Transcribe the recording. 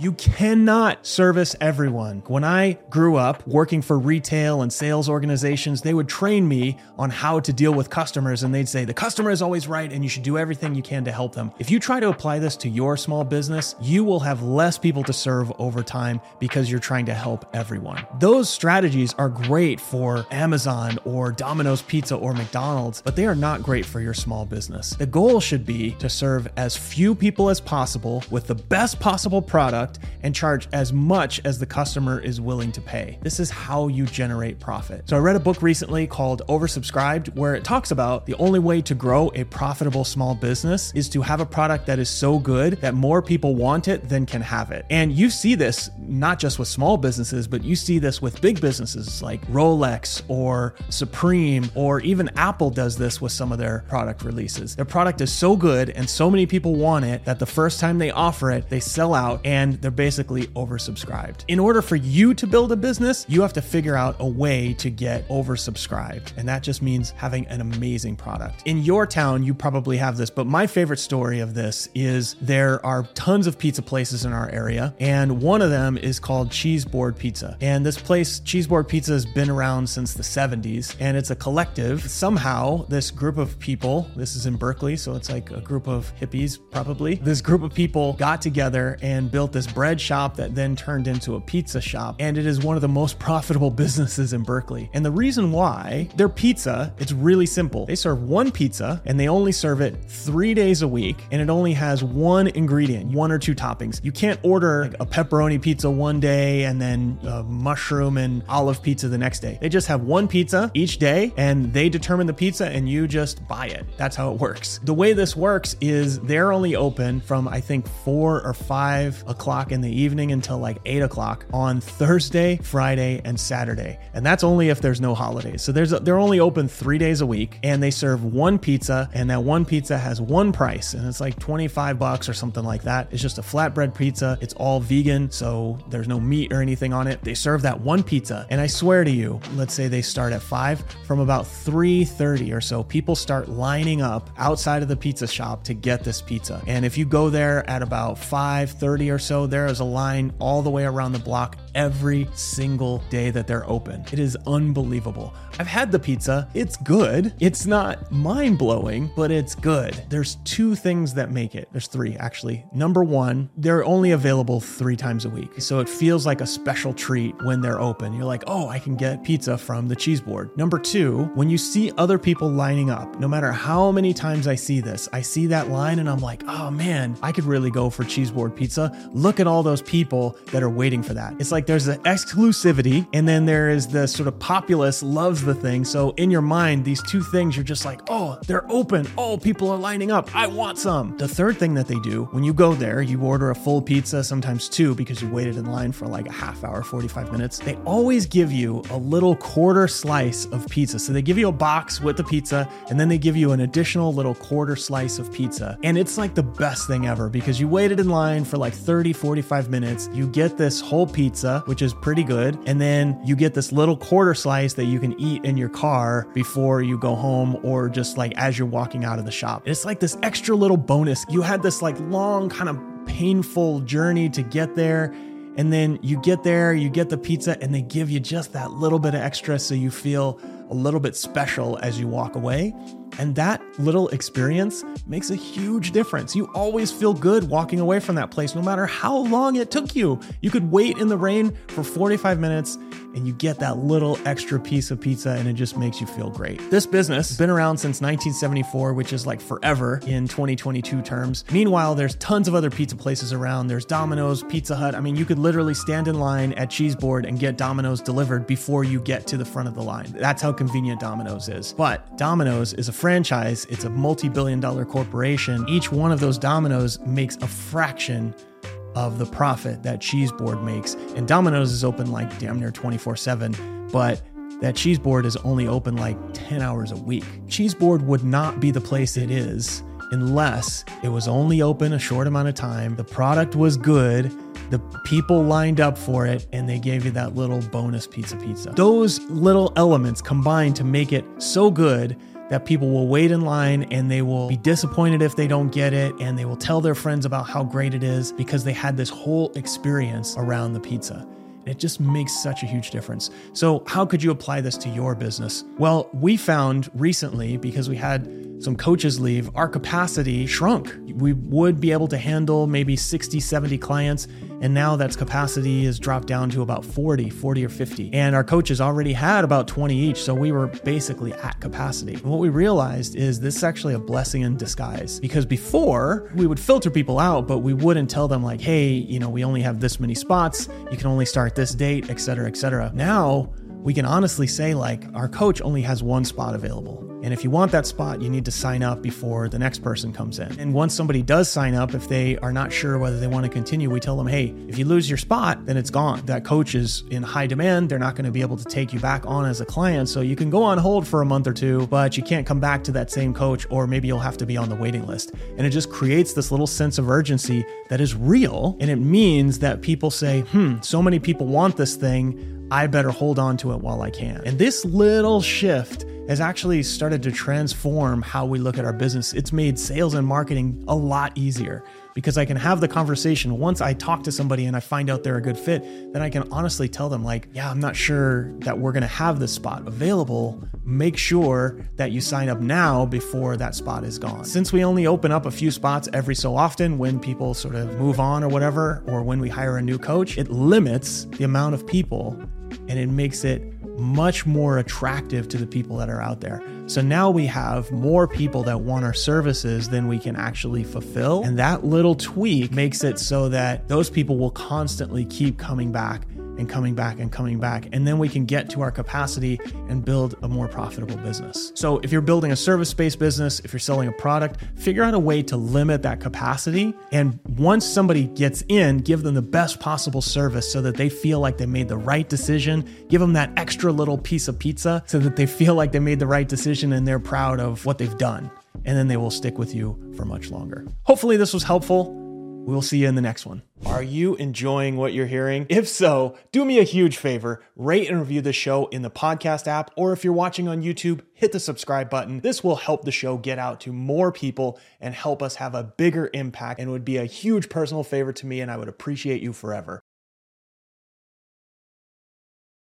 You cannot service everyone. When I grew up working for retail and sales organizations, they would train me on how to deal with customers and they'd say, the customer is always right and you should do everything you can to help them. If you try to apply this to your small business, you will have less people to serve over time because you're trying to help everyone. Those strategies are great for Amazon or Domino's Pizza or McDonald's, but they are not great for your small business. The goal should be to serve as few people as possible with the best possible product and charge as much as the customer is willing to pay. This is how you generate profit. So I read a book recently called Oversubscribed where it talks about the only way to grow a profitable small business is to have a product that is so good that more people want it than can have it. And you see this not just with small businesses, but you see this with big businesses like Rolex or Supreme or even Apple does this with some of their product releases. Their product is so good and so many people want it that the first time they offer it, they sell out and they're basically oversubscribed. In order for you to build a business, you have to figure out a way to get oversubscribed. And that just means having an amazing product. In your town, you probably have this, but my favorite story of this is there are tons of pizza places in our area, and one of them is called Cheeseboard Pizza. And this place, Cheeseboard Pizza, has been around since the 70s, and it's a collective. Somehow, this group of people, this is in Berkeley, so it's like a group of hippies, probably. This group of people got together and built this bread shop that then turned into a pizza shop, and it is one of the most profitable businesses in Berkeley. And the reason why their pizza, it's really simple. They serve one pizza and they only serve it three days a week, and it only has one ingredient, one or two toppings. You can't order like a pepperoni pizza one day and then a mushroom and olive pizza the next day. They just have one pizza each day and they determine the pizza and you just buy it. That's how it works. The way this works is they're only open from I think four or five o'clock in the evening until like eight o'clock on Thursday, Friday, and Saturday. And that's only if there's no holidays. So there's a, they're only open three days a week and they serve one pizza and that one pizza has one price and it's like 25 bucks or something like that. It's just a flatbread pizza. It's all vegan, so there's no meat or anything on it. They serve that one pizza. And I swear to you, let's say they start at 5, from about 3:30 or so, people start lining up outside of the pizza shop to get this pizza. And if you go there at about 5:30 or so, there is a line all the way around the block every single day that they're open. It is unbelievable. I've had the pizza. It's good. It's not mind blowing, but it's good. There's two things that make it. There's three, actually. Number one, they're only available three times a week. So it feels like a special treat when they're open. You're like, oh, I can get pizza from the cheese board. Number two, when you see other people lining up, no matter how many times I see this, I see that line and I'm like, oh man, I could really go for cheese board pizza. Look at all those people that are waiting for that. It's like there's an exclusivity and then there is the sort of populace loves the thing. So in your mind, these two things, you're just like, oh, they're open. Oh, people are lining up. I want some. The third thing that they do when you go there, you order a full pizza, sometimes two because you waited in line for like a half hour, 45 minutes. They always give you a little quarter slice of pizza. So they give you a box with the pizza and then they give you an additional little quarter slice of pizza. And it's like the best thing ever because you waited in line for like 30, 45 minutes. You get this whole pizza, which is pretty good. And then you get this little quarter slice that you can eat in your car before you go home or just like as you're walking out of the shop. It's like this extra little bonus. You had this like long kind of painful journey to get there. And then you get there, you get the pizza, and they give you just that little bit of extra so you feel a little bit special as you walk away. And that little experience makes a huge difference. You always feel good walking away from that place, no matter how long it took you. You could wait in the rain for 45 minutes and you get that little extra piece of pizza and it just makes you feel great. This business has been around since 1974, which is like forever in 2022 terms. Meanwhile, there's tons of other pizza places around. There's Domino's, Pizza Hut. I mean, you could literally stand in line at Cheeseboard and get Domino's delivered before you get to the front of the line. That's how convenient Domino's is. But Domino's is a franchise, it's a multi billion dollar corporation. Each one of those Domino's makes a fraction of the profit that Cheeseboard makes. And Domino's is open like damn near 24 7, but that Cheeseboard is only open like 10 hours a week. Cheeseboard would not be the place it is unless it was only open a short amount of time, the product was good, the people lined up for it, and they gave you that little bonus pizza pizza. Those little elements combined to make it so good that people will wait in line and they will be disappointed if they don't get it and they will tell their friends about how great it is because they had this whole experience around the pizza. It just makes such a huge difference. So, how could you apply this to your business? Well, we found recently because we had some coaches leave, our capacity shrunk. We would be able to handle maybe 60, 70 clients. And now that's capacity has dropped down to about 40, 40 or 50. And our coaches already had about 20 each. So we were basically at capacity. And what we realized is this is actually a blessing in disguise because before we would filter people out, but we wouldn't tell them, like, hey, you know, we only have this many spots. You can only start this date, et cetera, et cetera. Now, we can honestly say, like, our coach only has one spot available. And if you want that spot, you need to sign up before the next person comes in. And once somebody does sign up, if they are not sure whether they want to continue, we tell them, hey, if you lose your spot, then it's gone. That coach is in high demand. They're not going to be able to take you back on as a client. So you can go on hold for a month or two, but you can't come back to that same coach, or maybe you'll have to be on the waiting list. And it just creates this little sense of urgency that is real. And it means that people say, hmm, so many people want this thing. I better hold on to it while I can. And this little shift has actually started to transform how we look at our business. It's made sales and marketing a lot easier because I can have the conversation. Once I talk to somebody and I find out they're a good fit, then I can honestly tell them, like, yeah, I'm not sure that we're going to have this spot available. Make sure that you sign up now before that spot is gone. Since we only open up a few spots every so often when people sort of move on or whatever, or when we hire a new coach, it limits the amount of people and it makes it much more attractive to the people that are out there. So now we have more people that want our services than we can actually fulfill. And that little tweak makes it so that those people will constantly keep coming back and coming back and coming back. And then we can get to our capacity and build a more profitable business. So if you're building a service based business, if you're selling a product, figure out a way to limit that capacity. And once somebody gets in, give them the best possible service so that they feel like they made the right decision. Give them that extra little piece of pizza so that they feel like they made the right decision and they're proud of what they've done. And then they will stick with you for much longer. Hopefully, this was helpful. We'll see you in the next one. Are you enjoying what you're hearing? If so, do me a huge favor rate and review the show in the podcast app, or if you're watching on YouTube, hit the subscribe button. This will help the show get out to more people and help us have a bigger impact and would be a huge personal favor to me, and I would appreciate you forever.